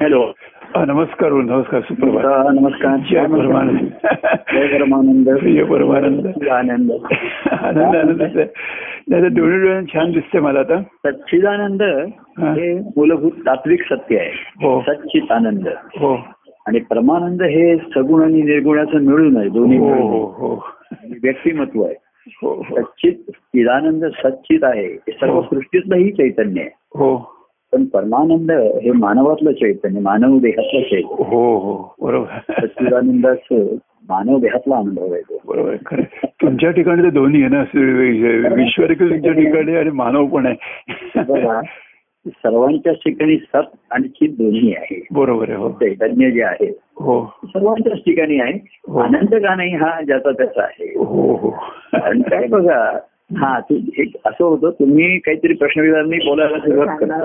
Hello. हा, नमस्कार हो, नमस्कार सुप्रभात. हा, नमस्कार. जय परमानंद. जय परमानंद. जय परमानंद. आनंद. आनंद आनंद. नाही तर दोन्ही डोळ्यानं छान दिसते मला आता. सच्चिदानंद हा. हे मूलभूत तात्विक सत्य आहे. हो. सच्चित आनंद हो. आणि परमानंद हे सगुण आणि निर्गुणाचं मिळून आहे दोन्ही हो हो. हो व्यक्तिमत्व आहे. हो हो. सच्चित चिदानंद सच्चित आहे. हे सर्व हो. सृष्टीतलंही चैतन्य आहे. हो. पण परमानंद हे मानवातलं चैतन्य मानव देहातलं चैतन्य हो हो बरोबर. सच्चिदानंदाचं मानव देहातला अनुभव आहे तो. बरोबर खरं तुमच्या ठिकाणी दोन्ही आहे ना विश्व तुमच्या ठिकाणी आणि मानव पण आहे. बघा सर्वांच्या ठिकाणी सत आणि चित दोन्ही आहे. बरोबर आहे हो. चैतन्य जे आहे हो. सर्वांच्याच ठिकाणी आहे. आनंद का नाही हा ज्याचा त्याचा आहे. हो हो. आणि काय बघा हा तू हे असं होतं तुम्ही काहीतरी प्रश्न विचारणी बोलायला सुरुवात करता.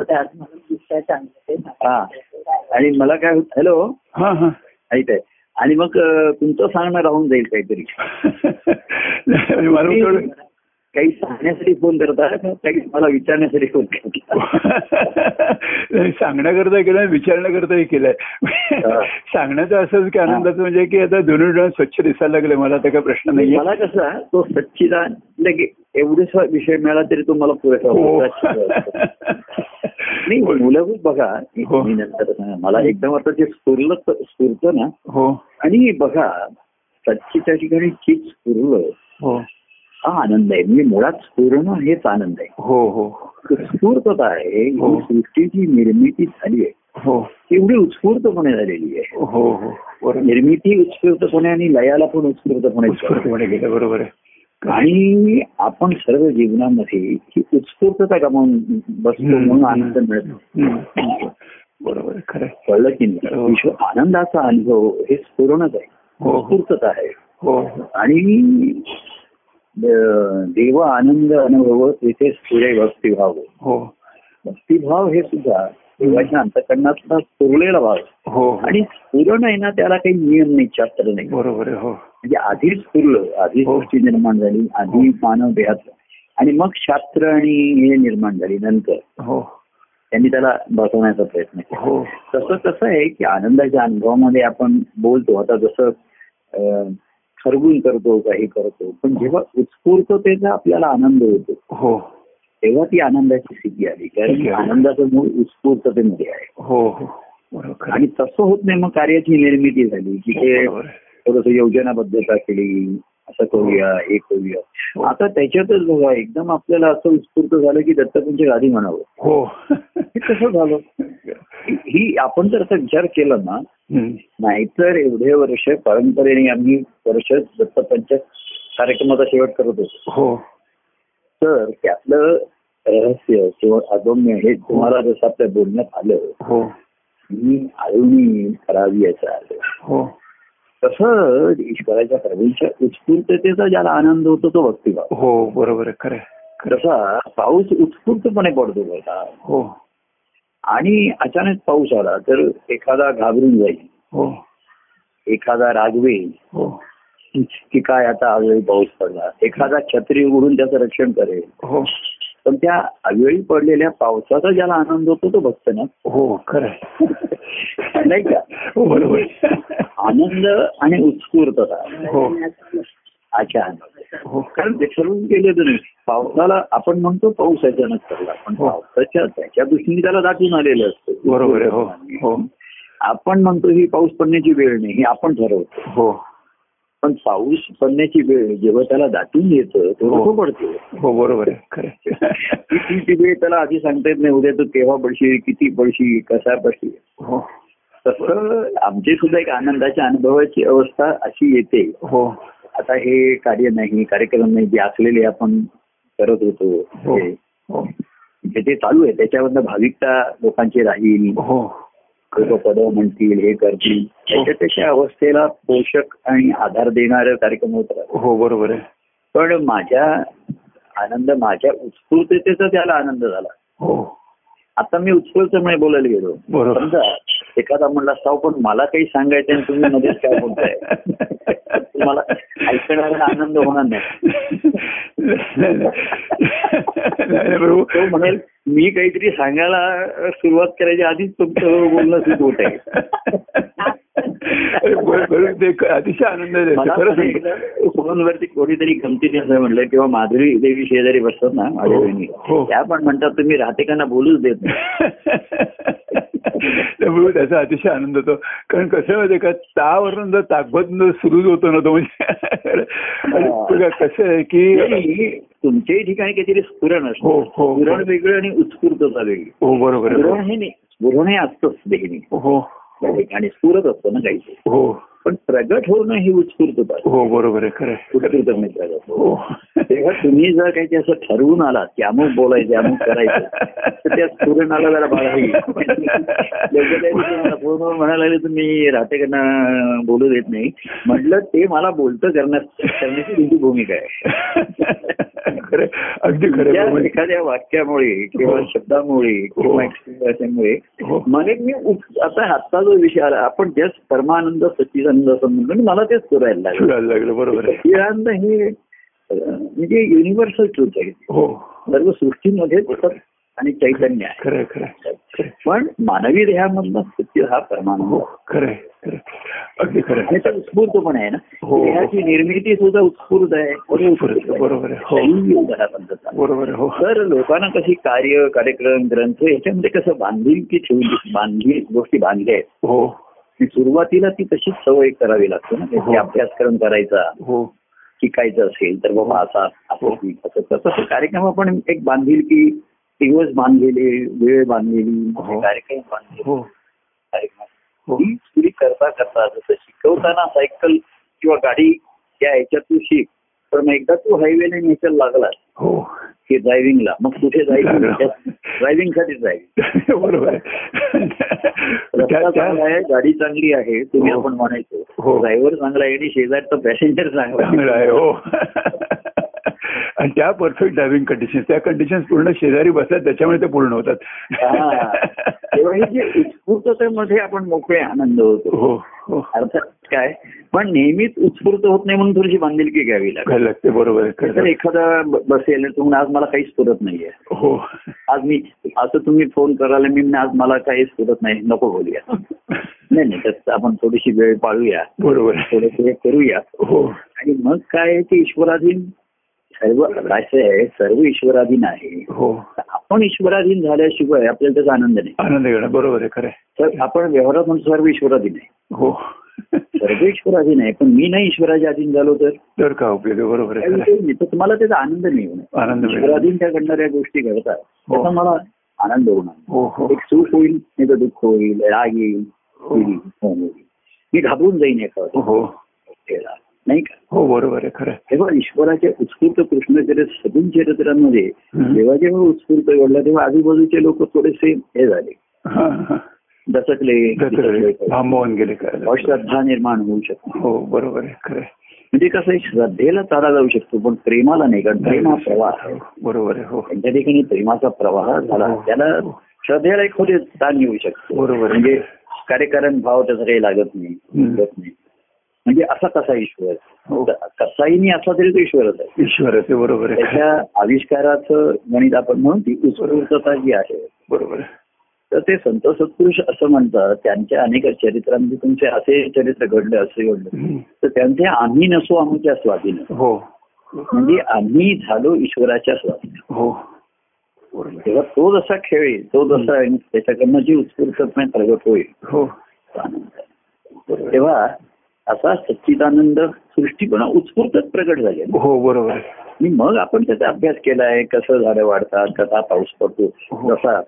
हा. आणि मला काय होत हॅलो? हा हा. ऐक आहे. आणि मग तुमचं सांगणं राहून जाईल काहीतरी. काही सांगण्यासाठी फोन करता का काही मला विचारण्यासाठी फोन करता नाही, सांगण्याकरता केलंय विचारण्याकरताही केलंय. सांगण्याचं असंच की आनंदाचं म्हणजे की आता दोन्ही डोळ्यात स्वच्छ दिसायला लागले मला तर काही प्रश्न नाहीये. मला कसा तो सच्चिदान एवढेच विषय मिळाला तरी तो मला पुरेसा हो. नाही मूलभूत बघा हो. मी नंतर. मला एकदम आता ते स्फुरलं स्फुरतं ना. हो. आणि बघा सच्चिच्या ठिकाणी चित स्फुरलं हो आनंद आहे. म्हणजे मुळात स्फुरणं हेच आनंद आहे. हो हो. उत्स्फूर्तता आहे. ही. हो. सृष्टीची निर्मिती झाली आहे हो. एवढी उत्स्फूर्तपणे झालेली आहे. हो हो. निर्मिती उत्स्फूर्तपणे आणि लयाला पण उत्स्फूर्तपणे उत्स्फूर्तपणे गेलं. बरोबर आहे. आणि आपण सर्व जीवनामध्ये ही उत्स्फूर्तता गमावून बसतो. म्हणून आनंद मिळतो. बरोबर खरं. कळलं की नाही? हो. विश्व आनंदाचा अनुभव हे स्फुरणच आहे. हो. उत्स्फूर्तता आहे. हो. आणि देव आनंद अनुभव तेथे स्फुरे भक्तिभाव. हो. भक्तिभाव हे सुद्धा देवाच्या अंतकरणातला स्फुरलेला भाव. हो. आणि स्फुरण आहे ना त्याला काही नियम नाही शास्त्र नाही. बरोबर हो. म्हणजे आधीच स्फुरलं आधी हो. सृष्टी निर्माण झाली आधी मानव देहात. आणि मग शास्त्र आणि हे निर्माण झाली नंतर. हो. त्यांनी त्याला बसवण्याचा प्रयत्न केला. हो. तसं कसं आहे की आनंदाच्या अनुभवामध्ये आपण बोलतो. आता जसं खरगून करतो काही करतो पण जेव्हा उत्स्फूर्ततेचा आपल्याला आनंद होतो हो तेव्हा ती आनंदाची स्थिती आली कारण. आनंदाचं मूळ उत्स्फूर्ततेमध्ये आहे हो हो. आणि तसं होत नाही मग कार्याची निर्मिती झाली की ते आहे. थोडस योजनाबद्धता केली असं करूया हे करूया. आता त्याच्यातच बघा एकदम आपल्याला असं उत्स्फूर्त झालं की दत्तपूंच्या गादी म्हणावं. हो. हे कसं झालं. ही आपण जर असा विचार केला ना. नाहीतर एवढे वर्ष परंपरेने आम्ही वर्ष दत्तपंच कार्यक्रमाचा शेवट करत होतो. हो. तर त्यातलं रहस्य किंवा अगम्य हे तुम्हाला जसं आपल्या बोलण्यात आलं हो. मी आळवणी करावी याचं आलं. हो. तसं ईश्वराच्या प्रभूंच्या उत्स्फूर्ततेचा ज्याला आनंद होतो तो भक्तिभाव हो बरोबर खरं. तसा पाऊस उत्स्फूर्तपणे पडतो बघा. हो. आणि अचानक पाऊस आला तर एखादा घाबरून जाईल. हो. एखादा रागवेल हो. की काय आता अवेळी पाऊस पडला. एखादा छत्री उघडून त्याचं रक्षण करेल. हो. पण त्या अवेळी पडलेल्या पावसाचा ज्याला आनंद होतो तो भक्त ना हो खरं. नाही का? हो बरोबर. आनंद आणि उत्स्फूर्तता. हो. अच्छा हो. कारण ते ठरवून गेले तर नाही. पावसाला आपण म्हणतो पाऊस अचानक पडला पण हो. पावसाच्या त्याच्या दृष्टीने त्याला दाटून आलेलं असतं. बरोबर आहे हो. हो. आपण म्हणतो ही पाऊस पडण्याची वेळ नाही ही आपण ठरवतो. हो. पण पाऊस पडण्याची वेळ जेव्हा त्याला दाटून येतं तेव्हा हो. तो पडतो. हो बरोबर. ती ती वेळ त्याला आधी सांगता येत नाही उद्या तो केव्हा पडशील किती पडशील कसा पडशील? हो. तसं आमची सुद्धा एक आनंदाच्या अनुभवाची अवस्था अशी येते. हो. आता हे कार्य नाही कार्यक्रम नाही जे असलेले आपण करत होतो हो. हे जे ते चालू आहे त्याच्यावरनं भाविकता लोकांची राहील. हो. लोक पद म्हणतील हे करतील. त्याच्या त्याच्या अवस्थेला पोषक आणि आधार देणारे कार्यक्रम होत हो बरोबर आहे. पण माझ्या आनंद माझ्या उत्स्फूर्ततेचा त्याला आनंद झाला. हो. आता मी उत्स्फूर्तपणे बोलायला गेलो. बरोबर. समजा एखादा म्हणला असता पण मला काही सांगायचं आणि तुम्ही मध्येच काय बोलताय? तुम्हाला ऐकणारा आनंद होणार नाही. प्रभू तो म्हणेल मी काहीतरी सांगायला सुरुवात करायच्या आधीच तुमचं बोलणं सुरू होत आहे. अतिशय आनंद फोनवरती कोणीतरी गमतीने असं म्हणलं किंवा माधुरी देवी शेजारी बसतात ना माझ्या हो, बहिणी हो. त्या पण म्हणतात तुम्ही राहतेकांना बोलूच देत नाही. त्यामुळे त्याचा अतिशय आनंद होतो. कारण कसं माहितीये का तावरून जर ताकद सुरू होतो ना तो म्हणजे. आणि कसं आहे की तुमच्याही ठिकाणी काहीतरी स्फुरण हो, असतं. हो, हो. स्फुरण वेगळं आणि उत्स्फूर्तता वेगळी. हो बरोबर. स्फुरण हे नाही स्फुरण हे असतंच नेहमी. हो. त्या ठिकाणी स्फुरत असतं ना काही हो. पण प्रगट होणं ही उत्स्फूर्तता. हो बरोबर आहे खरं. उत्स्फूर्त नाही प्रगट हो. तेव्हा तुम्ही जर काही असं ठरवून आलात की अमुक बोलायचं अमुक करायचं तर त्या स्फुरणाला जरा बाळा म्हणायला लागले तुम्ही राहतेकडनं बोलू देत नाही. म्हटलं ते मला बोलतं करण्यास करण्याची तुमची भूमिका आहे. खरं. अगदी खरं. एखाद्या वाक्यामुळे किंवा हो. शब्दामुळे किंवा हो. एक्सप्रेशनमुळे हो. मला मी उप- आता आत्ता जो विषय आला आपण जस्ट परमानंद सच्चिदानंद असं म्हणतो आणि मला तेच करायला लागलं बरोबर आहे सच्चिदानंद हे म्हणजे युनिव्हर्सल ट्रूथ आहे हो सर्व सृष्टीमध्ये आणि चैतन्य आहे खरं खरं. पण मानवी देहामधला सत्य हा परमानंद हो खरं. अगदी खरं. त्याचा उत्स्फूर्त पण आहे ना हो. देहाची निर्मिती सुद्धा उत्स्फूर्त आहे बरोबर. हो. बरोबर हो तर लोकांना कशी कार्य कार्यक्रम ग्रंथ याच्यामध्ये कसं बांधिलकी ठेवली बांधली गोष्टी बांधल्या आहेत हो सुरुवातीला ती तशीच सवय करावी लागते ना हो. की अभ्यासक्रम करायचा हो शिकायचं असेल तर बाबा असा असं हो. तसं कार्यक्रम आपण एक बांधील की दिवस बांधलेले वेळ बांधलेली हो. कार्यक्रम बांधलेले हो. कार्यक्रम. हो. ही पुरी करता करता जसं शिकवताना सायकल किंवा गाडी या ह्याच्यात तू शिक पण एकदा तू हायवेने ह्याच्यात लागला हो. की ड्रायव्हिंगला मग कुठे. जायचं? ड्रायव्हिंगसाठी जाईल बरोबर. चांगला आहे गाडी चांगली आहे तुम्ही. आपण म्हणायचो. हो. ड्रायव्हर चांगला आहे आणि शेजारचा पॅसेंजर चांगला आहे हो. आणि त्या परफेक्ट ड्रायव्हिंग कंडिशन त्या कंडिशन पूर्ण शेजारी बसतात त्याच्यामुळे ते पूर्ण होतात. उत्स्फूर्ततेमध्ये आपण मोकळे आनंद होतो. हो हो. अर्थात काय? पण नेहमीच उत्स्फूर्त होत नाही म्हणून थोडीशी बांधिलकी घ्यावी लागते. बरोबर तर. एखादा बसेल तुम्ही आज मला काहीच पुरत नाहीये. हो. आज मी असं तुम्ही फोन करायला मी आज मला काहीच पुरत नाही नको बोलूया. नाही नाही त्यात आपण थोडीशी वेळ पाळूया. बरोबर थोडं करूया. हो. आणि मग काय ते ईश्वराधीन सर्व असं आहे सर्व ईश्वराधीन आहे. हो. आपण ईश्वराधीन झाल्याशिवाय आपल्याला त्याचा आनंद नाही. आनंद घेणं बरोबर आहे खरं. तर आपण व्यवहारात म्हणतो सर्व ईश्वराधीन आहे. हो. सर्व ईश्वराधीन आहे पण मी नाही ईश्वराच्या अधीन झालो तर? तर का उपयोग बरोबर आहे तुम्हाला त्याचा आनंद नाही होणार. आनंद ईश्वराधीन त्या घडणाऱ्या गोष्टी घडतात. त्याचा मला आनंद होणार हो हो. एक सुख होईल नाही तर दुःख होईल राग येईल हो. मी घाबरून जाईन एका हो. गोष्टीला. नाही का हो बरोबर आहे खरं. तेव्हा ईश्वराच्या उत्स्फूर्त कृष्णचरित्र सगुण चरित्रांमध्ये. जेव्हा जेव्हा उत्स्फूर्त घडला तेव्हा आजूबाजूचे लोक थोडेसे हे झाले हा, हा. दचकले दचकले, थांबवून गेले काय अश्रद्धा निर्माण होऊ शकते हो बरोबर आहे खरं. म्हणजे कसं आहे श्रद्धेला चाला जाऊ शकतो पण प्रेमाला नाही कारण प्रेम हा प्रवाह. हो, बरोबर आहे हो त्यांच्या ठिकाणी प्रेमाचा प्रवाह झाला हो. त्याला श्रद्धेला एक खोटे ताण येऊ शकतो बरोबर. म्हणजे कार्यकारण भाव त्याचा काही लागत नाही हम्म. लागत नाही म्हणजे असा कसा ईश्वर हो. कसाही नाही असा तरी तो ईश्वरच आहे ईश्वर आहे बरोबर. त्याच्या आविष्काराचं गणित आपण म्हणून ती उत्स्फूर्तता जी आहे बरोबर. तर ते संत सत्पुरुष असं म्हणतात त्यांच्या अनेक चरित्रांमध्ये तुमचे असे चरित्र घडले असे घडले. तर त्यांचे आम्ही नसो आमच्या स्वाधीन हो म्हणजे आम्ही झालो ईश्वराच्या स्वाधीन हो. तेव्हा तो जसा खेळेल तो जसा त्याच्याकडनं जी उत्स्फूर्तपणे प्रगट होईल हो. तेव्हा असा सच्चिदानंद सृष्टी पण उत्स्फूर्तच प्रगट झाली. हो बरोबर. आणि मग आपण त्याचा अभ्यास केलाय कसं झाडं वाढतात कसा पाऊस पडतो हो. जसा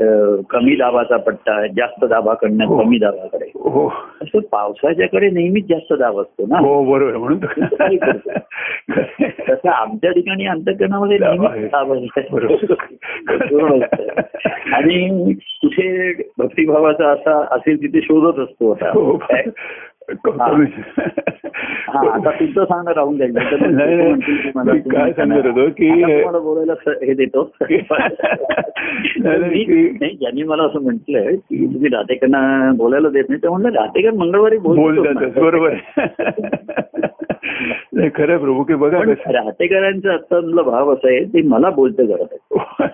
अं, कमी दाबाचा पट्टा जास्त दाबाकडनं हो. कमी दाबाकडे हो असं पावसाच्याकडे नेहमीच जास्त दाब असतो ना हो बरोबर. म्हणून? तसं आमच्या ठिकाणी अंतकरणामध्ये नेहमीच. दाब. आणि कुठे भक्तिभावाचा असा असेल तिथे शोधत असतो हो. आता काय? हा आता तुमचं सांगणं राहून जाईल. मला काय सांगत होतो की- तुम्हाला बोलायला हे देतो. ज्यांनी मला असं म्हटलंय की तुम्ही राहतेकरांना बोलायला देत नाही ते म्हणलं राहतेकर मंगळवारी बोलतो बोलतातच बरोबर. नाही खरं प्रभू की बघा राहतेकरांचा आत्ताला भाव असा आहे ते मला बोलतं करत आहे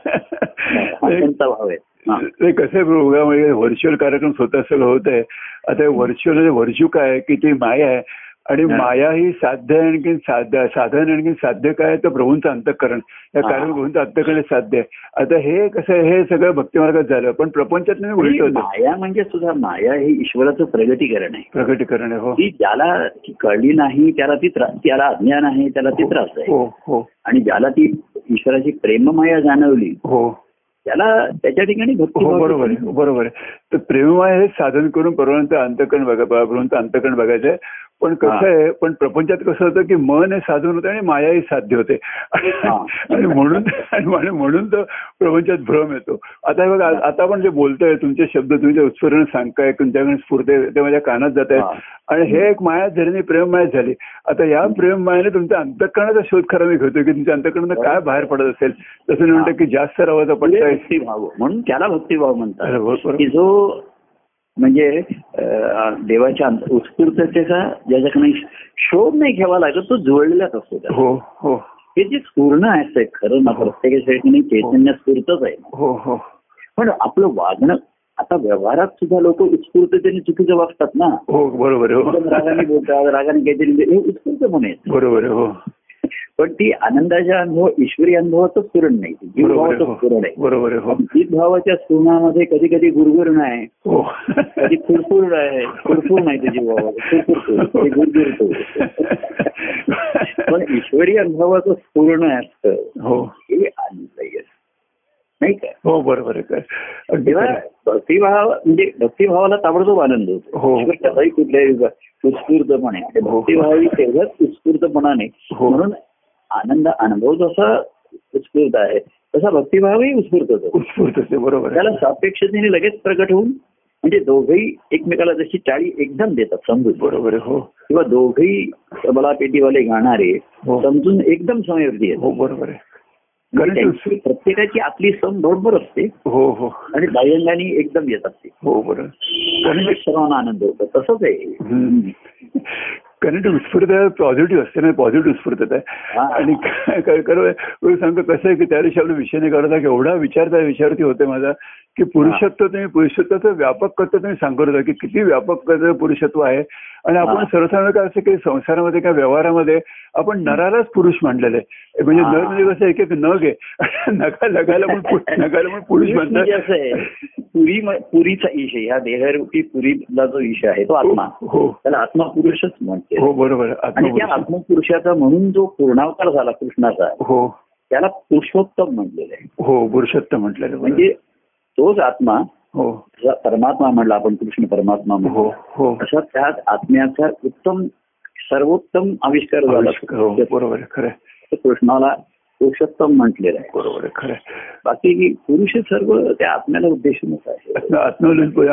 नाही, त्यांचा भाव आहे. हा. नाही कसं म्हणजे व्हर्च्युअल कार्यक्रम स्वतः सगळं होत आहे. आता व्हर्च्युअल व्हर्च्यू काय की ती माया आहे. आणि हा. माया ही साध्य आणखी साध्य साधन आणखी साध्य काय तर प्रभूंचं अंतकरण. या हा. कारण प्रभूंचं अंतकरण साध्य आहे. आता हे कसं हे सगळं भक्तिमार्गात झालं पण प्रपंचात माया म्हणजे सुद्धा माया हे ईश्वराचं प्रगतीकरण आहे. प्रकटीकरण आहे हो. ती ज्याला ती कळली नाही त्याला ती त्रा- त्याला अज्ञान आहे त्याला ती त्रास आहे. हो हो. आणि ज्याला ती ईश्वराची प्रेममाया जाणवली हो. त्याला त्याच्या ठिकाणी भक्ती हो बरोबर. आहे बरोबर आहे तर प्रेममय हे साधन करून परवानंतर अंतकरण बघा परवानंतर अंतकरण बघायचं पण कसं. आहे पण प्रपंचात कसं होतं की मन हे साधन होतं आणि मायाही साध्य होते. आणि म्हणून आणि म्हण- म्हणून तर प्रपंचात भ्रम येतो. आता हे बघा आता आपण जे बोलतोय तुमचे शब्द तुमच्या उत्स्फुरण सांगताय तुमच्याकडे स्फूर्ती ते माझ्या कानात जात. आहेत. आणि हे एक माया झाली प्रेम माया झाली. आता या प्रेम मायाने तुमच्या अंतकरणाचा शोध खरा मी घेतोय की तुमच्या अंतकरणात काय बाहेर पडत असेल? तसं मी म्हणतो की जास्त रवाचा म्हणजे पडतोय. म्हणून त्याला भक्तिभाव म्हणतात. जो म्हणजे देवाच्या उत्स्फूर्ततेचा ज्याच्याकडे शोध नाही घ्यावा लागत तो जुळलेलाच असतो. हो हो. हे जे स्फूर्ण आहे खरं ना प्रत्येकाच्या ठिकाणी चैतन्य स्फूर्तच आहे. हो हो. पण आपलं वागणं आता व्यवहारात सुद्धा लोक उत्स्फूर्ततेने चुकीचं वागतात ना. हो बरोबर हो. रागाने बोलतात रागाने काहीतरी हे उत्स्फूर्तपणे. बरोबर हो. पण ती आनंदाच्या अनुभव ईश्वरी अनुभवाचं स्फुरण नाही. ती जीव बरोबर आहे भावाचं स्फुरण हो आहे बरोबर आहे हो. जीत भावाच्या स्फुरणामध्ये कधी कधी गुरगुरण आहे हो. कधी फुरफुर आहे फुरफुर नाही फुरफुरतो ते गुरगुरतो पण ईश्वरी अनुभवाचं स्फुरण असतं. हो. हे आनंददायी असतं. नाही का? हो बरोबर आहे तेव्हा आहे. भक्तिभाव म्हणजे भक्तिभावाला ताबडतोब आनंद होतो. हो. कसाही कुठल्याही उत्स्फूर्तपणे. भक्तिभावी तेवढंच उत्स्फूर्तपणाने. म्हणून आनंद अनुभव जसा उत्स्फूर्त आहे तसा भक्तिभावही उत्स्फूर्त होतो. उत्स्फूर्त असते बरोबर त्याला सापेक्षतेने लगेच प्रकट होऊन म्हणजे दोघही एकमेकाला जशी टाळी एकदम देतात समजून. बरोबर हो. किंवा दोघही तबला पेटीवाले गाणारे हो. समजून एकदम येतात. हो बरोबर आहे. म्हणजे प्रत्येकाची आपली सम बरोबर असते. हो हो. आणि बाह्यंगाने एकदम येतात ते. हो बरोबर. सर्वांना आनंद होतो. तसंच आहे. कारण ती उत्स्फूर्तता पॉझिटिव्ह असते ना पॉझिटिव्ह उत्स्फूर्तता आहे. आणि काय सांगतो कसं आहे की त्या दिवशी आपला विषय नाही करता की एवढा विचार त्या विचारती होते माझा की पुरुषत्व तुम्ही पुरुषत्वाचं व्यापक करता तुम्ही सांगत होता की किती व्यापक करतं पुरुषत्व आहे. आणि आपण हा. सर्वसाधारण काय असं की संसारामध्ये किंवा व्यवहारामध्ये आपण नरालाच पुरुष मांडलेलं आहे. म्हणजे हा. नर म्हणजे कसं एक एक नग आहे. नगा लगायला पण नगायला पण पुरुष आहे. पुरी पुरीचा ईश आहे. ह्या देहरूपी पुरीला जो ईश आहे तो आत्मा. हो त्याला आत्मा पुरुषच म्हणते. हो बरोबर. आणि त्या. आत्मपुरुषाचा म्हणून जो पूर्णावतार झाला कृष्णाचा हो. त्याला पुरुषोत्तम म्हटलेलं आहे. हो पुरुषोत्तम म्हटलेलं. म्हणजे तोच आत्मा हो. परमात्मा म्हणला आपण कृष्ण परमात्मा हो म्हणतो हो. असा त्यात आत्म्याचा उत्तम सर्वोत्तम आविष्कार झाला. हो बरोबर खरं कृष्णाला पुरुषोत्तम म्हटलेलं आहे. बरोबर खरं. बाकी पुरुष सर्व त्या आत्म्याला उद्देशूनच आहे.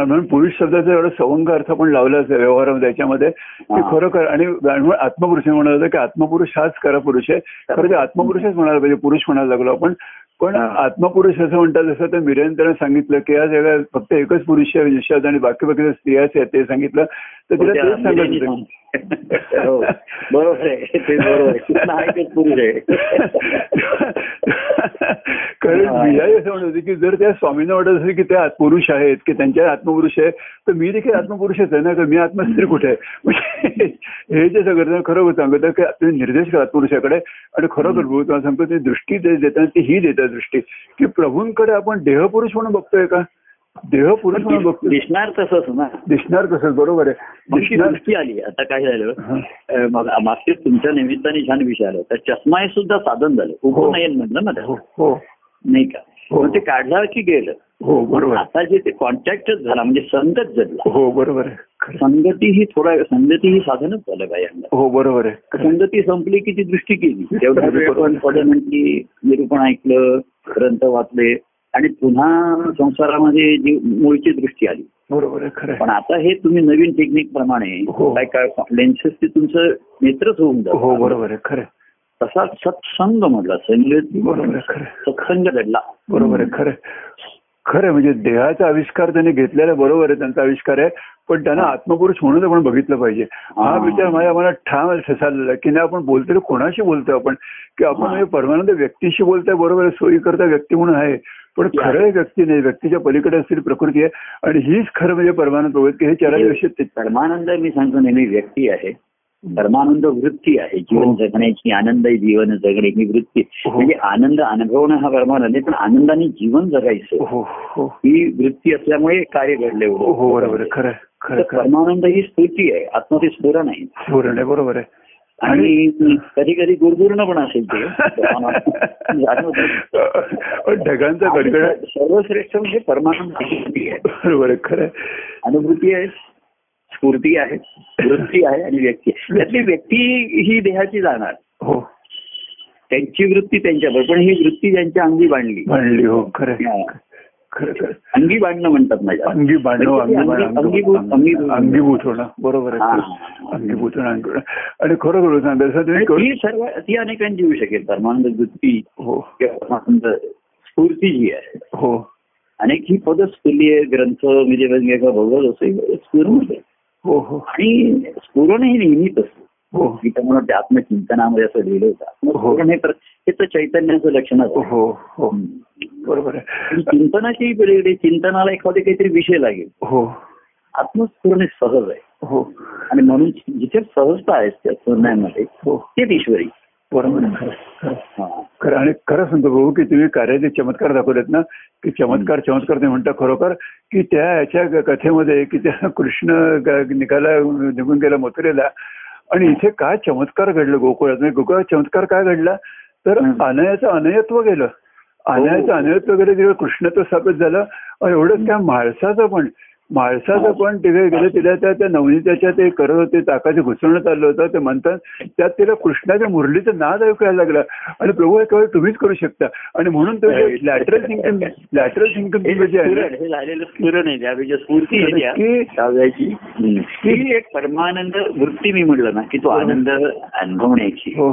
म्हणून पुरुष शब्दाचा एवढा सवंग अर्थ पण लावला आहे व्यवहारामध्ये त्याच्यामध्ये. हा. खरोखर आणि आत्मपुरुष म्हणाला की आत्मपुरुष हाच खरा पुरुष आहे. खरं ते आत्मपुरुषच म्हणायला पाहिजे पुरुष म्हणायला लागलो आपण. पण हा. आत्मपुरुष असं म्हणतात जसं ते मिरेंद्रने सांगितलं की या जगात फक्त एकच पुरुष आहे विश्वात आणि बाकी बाकी स्त्रियाच आहेत ते सांगितलं. तर तिला तेच सांगत होते. हो बरोबर आहे. ते बरोबर हा पुरुष आहे. कारण हा. मीराई असं म्हणत होती की जर त्या स्वामींना वाटत असेल की त्या आत्मपुरुष आहेत की त्यांच्या आत्मपुरुष आहे तर मी देखील आत्मपुरुषच आहे ना तर मी आत्मस्त्री कुठे आहे? म्हणजे हे जे सगळं खरं सांगतं की तुम्ही निर्देश करा आत्मपुरुषाकडे. आणि खरोखर तुम्हाला सांगतो ती दृष्टी देताना ती ही देतात. दृष्टी. की प्रभूंकडे आपण देहपुरुष म्हणून बघतोय का? देहपुरुष म्हणून बघतोय. दिसणार तसंच ना. दिसणार कसं बरोबर आहे. दृष्टी आली. आता काय झालं? हा. अं, मग मागच्या तुमच्या निमित्ताने छान विषय आला तर चष्मा हे सुद्धा साधन झालं. हो. उभं नाही म्हटलं ना हो. हो. नाही का? हो. ते काढलं की गेलं हो बरोबर आता जे ते कॉन्टॅक्टच झाला म्हणजे संगत जडला हो बरोबर. संगती ही थोडा संगती ही साधनच झालं बायांना हो बरोबर आहे. संगती संपली की ती दृष्टी केली पदं म्हटली निरूपण ऐकलं ग्रंथ वाचले आणि पुन्हा संसारामध्ये जी मूळची दृष्टी आली बरोबर आहे खरं पण आता हे तुम्ही नवीन टेक्निक प्रमाणे हो. काय काय लेन्सेस ते तुमचं नेत्रच होऊन आहे. हो बरोबर आहे खरं. तसा सत्संग म्हटला संगीत बरोबर. सत्संग घडला बरोबर आहे खरं. खरं म्हणजे देहाचा आविष्कार त्यांनी घेतलेला बरोबर आहे त्यांचा आविष्कार आहे पण त्यांना आत्मपुरुष म्हणून आपण बघितलं पाहिजे हा. विचार माझ्या मनात ठाम ठसालेला की नाही आपण बोलतोय तर कोणाशी बोलतोय आपण की आपण परमानंद व्यक्तीशी बोलतोय बरोबर आहे सोयी करता व्यक्ती म्हणून आहे पण. खरं व्यक्ती नाही व्यक्तीच्या पलीकडे असलेली प्रकृती आहे आणि हीच खरं म्हणजे परमानंद प्रभू की हे ते परमानंद मी सांगतो नेहमी व्यक्ती आहे परमानंद वृत्ती आहे. जीवन हो. जगण्याची आनंद जीवन जगणे ही वृत्ती. हो. म्हणजे आनंद अनुभवणं हा परमानंद आहे पण आनंदाने जीवन जगायचं. हो हो. वृत्ती असल्यामुळे कार्य घडले बरोबर खरं परमानंद ही स्फूर्ती आहे. आत्मती स्फुरण आहे. पूर्ण आहे बरोबर आहे. आणि कधी कधी गुरगुरण पण असेल ते. ढगांचा गडगड. सर्वश्रेष्ठ म्हणजे परमानंद अनुभूती आहे. बरोबर आहे खरं आहे. अनुभूती आहे. स्फूर्ती आहे वृत्ती आहे आणि व्यक्ती आहे. त्यातली व्यक्ती ही देहाची जाणार. हो. त्यांची वृत्ती त्यांच्यावर पण ही वृत्ती त्यांच्या अंगी बांधली. मांडली हो. खरं आहे. हा. खरं खरं. अंगी बांधणं म्हणतात माझ्या. अंगी बांधव म्हणजे अंगीभूत- अंगीभूत. होणं. बरोबर आहे. हा. अंगीभूत होणं आणि खरं खरं सांगायचं तुम्ही आणि करू- ती सर्व ती अनेकांची येऊ शकेल. परमानंद वृत्ती हो. किंवा परमानंद स्फूर्ती जी आहे. हो. अनेक ही पद स्फुल्य ग्रंथ म्हणजे भगवत असं स्फुरण आहे. हो हो आणि स्फुरण हे नेहमीच असतं हो. की त्यामुळे ते आत्मचिंतनामध्ये असं लिहिलं होतं. हो. हे हे तर चैतन्याचं. हो हो. हम्म. बरोबर चिंतनाची चिंतनाला एखादे काहीतरी विषय लागेल. हो. आत्मस्फुरण हे सहज आहे. हो. आणि म्हणून जिथे सहजता आहे त्या स्फुरणामध्ये हो. तेच ईश्वरी. खरं हा. आणि खरं सांगतो भाऊ की तुम्ही कार्याचे चमत्कार दाखवलेत ना की चमत्कार चमत्कार ते म्हणता खरोखर की त्या याच्या कथेमध्ये की त्या कृष्ण निघाला निघून गेला मथुरेला आणि इथे काय चमत्कार घडलं गोकुळात? म्हणजे गोकुळात चमत्कार काय घडला? तर हं. अनयाचं अनयत्व गेलं. अनयाचं अनयत्व गेलं तिकडे कृष्णत्व स्थापित झालं आणि एवढंच काय माळसाचं पण माळसाचं पण तिथे गेलं तिला त्या त्या नवनीताच्या ते करत होते ताकाचे घुसवणं चाललं होतं. ते म्हणतात त्यात तिला कृष्णाच्या मुरलीचं नाद ऐकायला लागला. आणि प्रभू हे केवळ तुम्हीच करू शकता. आणि म्हणून तो लॅटरल थिंकिंग लॅटरल थिंकिंग हे जे आहे हे स्फुरण आहे की-. ही एक परमानंद वृत्ती मी म्हटलं ना की तो आनंद अनुभवण्याची. हो.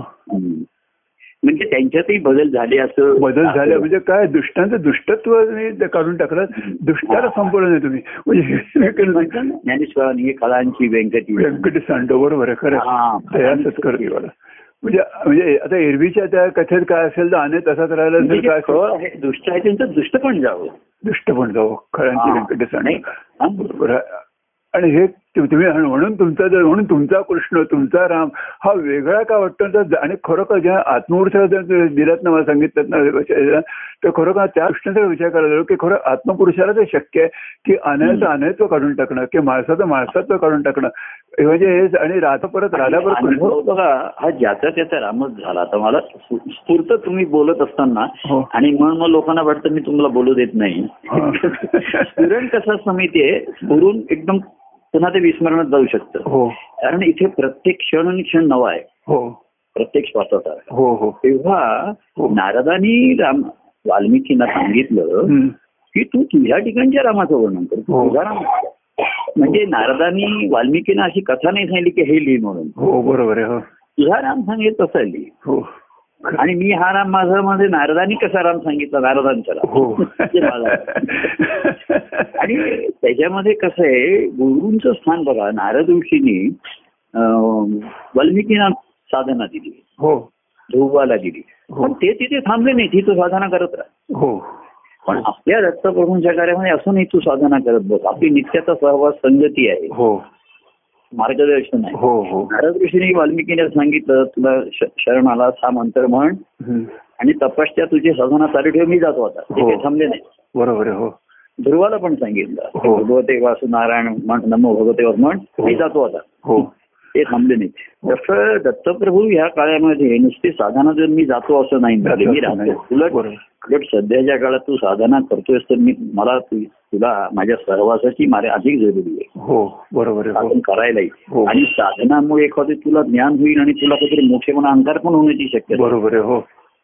म्हणजे त्यांच्यातही बदल झाले असं बदल झाले म्हणजे काय दुष्टांचं दुष्टत्व काढून टाकलं दुष्टाला संपवलं नाही तुम्ही म्हणजे म्हणतात ना, ज्ञानेश्वरांनी कळांची व्यंकटी व्यंकट सांडो बरोबर आहे खरं. तयारच करते मला म्हणजे म्हणजे आता एरवीच्या त्या कथेत काय असेल तर अनेक तसाच राहिला म्हणजे असेल जे काय दुष्ट आहे त्यांचं दुष्ट पण जावं दुष्ट पण जाऊ खळ्यांची हा. व्यंकट नाही. सांडो. बरोबर आहे. आणि हे तुम्ही म्हणून तुमचा जर म्हणून तुमचा कृष्ण तुमचा राम हा वेगळा का वाटतो? तर आणि खरोखर ज्या आत्मपुरुषाला जर दिलात ना मला सांगितलं ना? तर खरोखर त्या कृष्णाचा विचार करायला लागलो की खरं आत्मपुरुषाला ते शक्य आहे की अनयाचं अनयत्व काढून टाकणं की माणसाचं माणसात्व काढून टाकणं म्हणजे हे आणि राधा परत राधा परत बघा हा ज्याचा त्याचा रामच झाला. आता मला स्फू- स्फूर्त तुम्ही बोलत असताना हो. आणि म्हणून मग लोकांना वाटतं मी तुम्हाला बोलू देत नाही. स्फुरण कसं असतं माहितीये स्फुरून एकदम पुन्हा ते विस्मरणात जाऊ शकतं. हो. कारण इथे प्रत्येक क्षण आणि क्षण नवा आहे. हो. प्रत्येक श्वासाचा हो हो. तेव्हा हो. नारदानी राम वाल्मिकींना सांगितलं. की तू तुझ्या ठिकाणच्या रामाचं वर्णन कर. तुझा राम. म्हणजे नारदानी वाल्मिकींना अशी कथा नाही सांगितली की हे लिहि म्हणून. हो बरोबर आहे हो. तुझा राम सांगेल तसा लिहि. आणि मी हा राम माझा म्हणजे नारदानी कसा राम सांगितला? नारदांचा राम. हो. म्हणजे. आणि त्याच्यामध्ये कसं आहे गुरुंचं स्थान बघा. नारद ऋषींनी वाल्मिकींना साधना दिली. हो. ध्रुवाला दिली. हो. पण ते तिथे थांबले नाही. ती तू साधना करत राहा हो. पण आपल्या दत्तप्रभूंच्या कार्यामध्ये असं नाही तू साधना करत बस. आपली नित्याचा सहवास संगती आहे. हो. मार्गदर्शन आहे हो हो नारद ऋषीने वाल्मिकीने सांगितलं तुला शरण आला हा मंत्र म्हण. आणि तपस्या तुझी साधना चालू ठेव मी जातो आता ते हो. काही थांबले नाही बरोबर हो ध्रुवाला पण सांगितलं हो. भगवते वासु नारायण म्हण नमो भगवते वासु म्हण. मी जातो आता हो ते थांबले नाही. तसं दत्तप्रभू ह्या काळामध्ये नुसती साधना जर मी जातो असं नाही मी राहतो. उलट सध्याच्या काळात तू साधना करतोयस तर मी मला तुला माझ्या सहवासाची मारे अधिक जरुरी आहे. हो बरोबर साधन हो. करायलाही. हो. आणि साधनामुळे एखादी तुला ज्ञान होईल आणि तुला काहीतरी मोठेपणा अंकार पण होण्याची शक्यता. बरोबर आहे हो.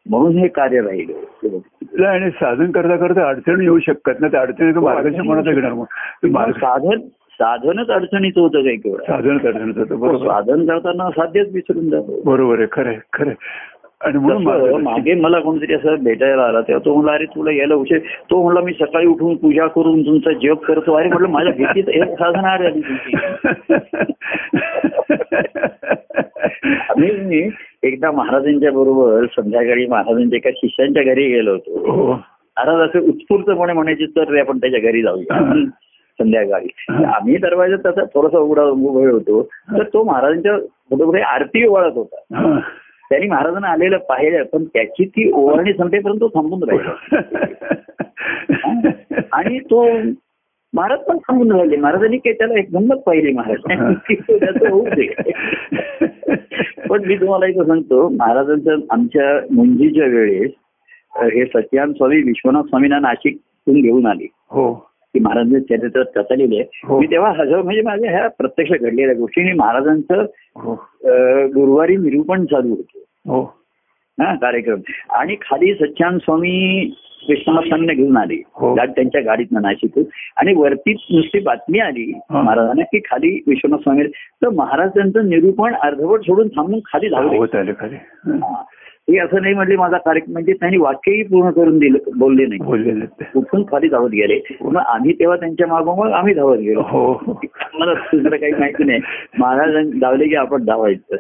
म्हणून हे कार्य राहिलं. आणि साधन करता करता अडचण येऊ शकतात ना त्या अडचणीचं मार्गदर्शन कोणाचं घेणार मग? साधन साधनच अडचणीचं होतं काही केवळ साधनच अडचणीत होतं बरोबर. साधन करताना साध्यच विसरून जातो. बरोबर आहे खरं खरं. आणि म्हणून मागे मला कोणतरी असं भेटायला आला तेव्हा तो म्हणला अरे तुला यायला उशीर. तो म्हणला मी सकाळी उठून पूजा करून तुमचा जप करतो. अरे म्हटलं माझ्या भीतीत एक साधन आली तुमची. आम्ही एकदा महाराजांच्या बरोबर संध्याकाळी महाराजांच्या एका शिष्यांच्या घरी गेलो होतो. हो. महाराज असं उत्स्फूर्तपणे म्हणायचे तर रे आपण त्याच्या घरी जाऊया. संध्याकाळी. आम्ही दरवाजा त्याचा थोडासा उघडा उभे होतो. तर तो महाराजांच्या बरोबर आरती ओवाळत होता. त्यांनी महाराजांना आलेलं पाहिलं पण त्याची ती ओवाळणी संपेपर्यंत तो थांबून राहिला. आणि तो महाराज पण थांबून राहिले. महाराजांनी काही त्याला एक गंमत पाहिली महाराज. त्याचं होऊ दे. पण मी तुम्हाला इथं सांगतो महाराजांचं आमच्या मुंजीच्या वेळेस हे सत्यान स्वामी विश्वनाथ स्वामींना नाशिकतून घेऊन आले. हो. की महाराजांच्या चरित्रात कथा लिहिली हो. मी तेव्हा हजर म्हणजे माझ्या ह्या प्रत्यक्ष घडलेल्या गोष्टी आणि महाराजांचं हो. गुरुवारी निरूपण चालू होतं. हो. हा कार्यक्रम. आणि खाली सच्चान स्वामी विश्वनाथ स्वामींना घेऊन आले. त्यांच्या गाडीतनं नाशिकून आणि वरती नुसती बातमी आली. महाराजांना की खाली विश्वनाथ स्वामी. तर महाराजांचं निरूपण अर्धवट सोडून थांबून खाली खरे हा. हे असं नाही म्हटले माझा कार्यक्रम म्हणजे त्यांनी वाक्यही पूर्ण करून दिलं बोलले नाही. बोलले. उठून खाली धावत गेले. मग आम्ही तेव्हा त्यांच्या मागोमाग आम्ही धावत गेलो. हो. हो मला दुसरं काही माहिती नाही. महाराज धावले की आपण धावायचं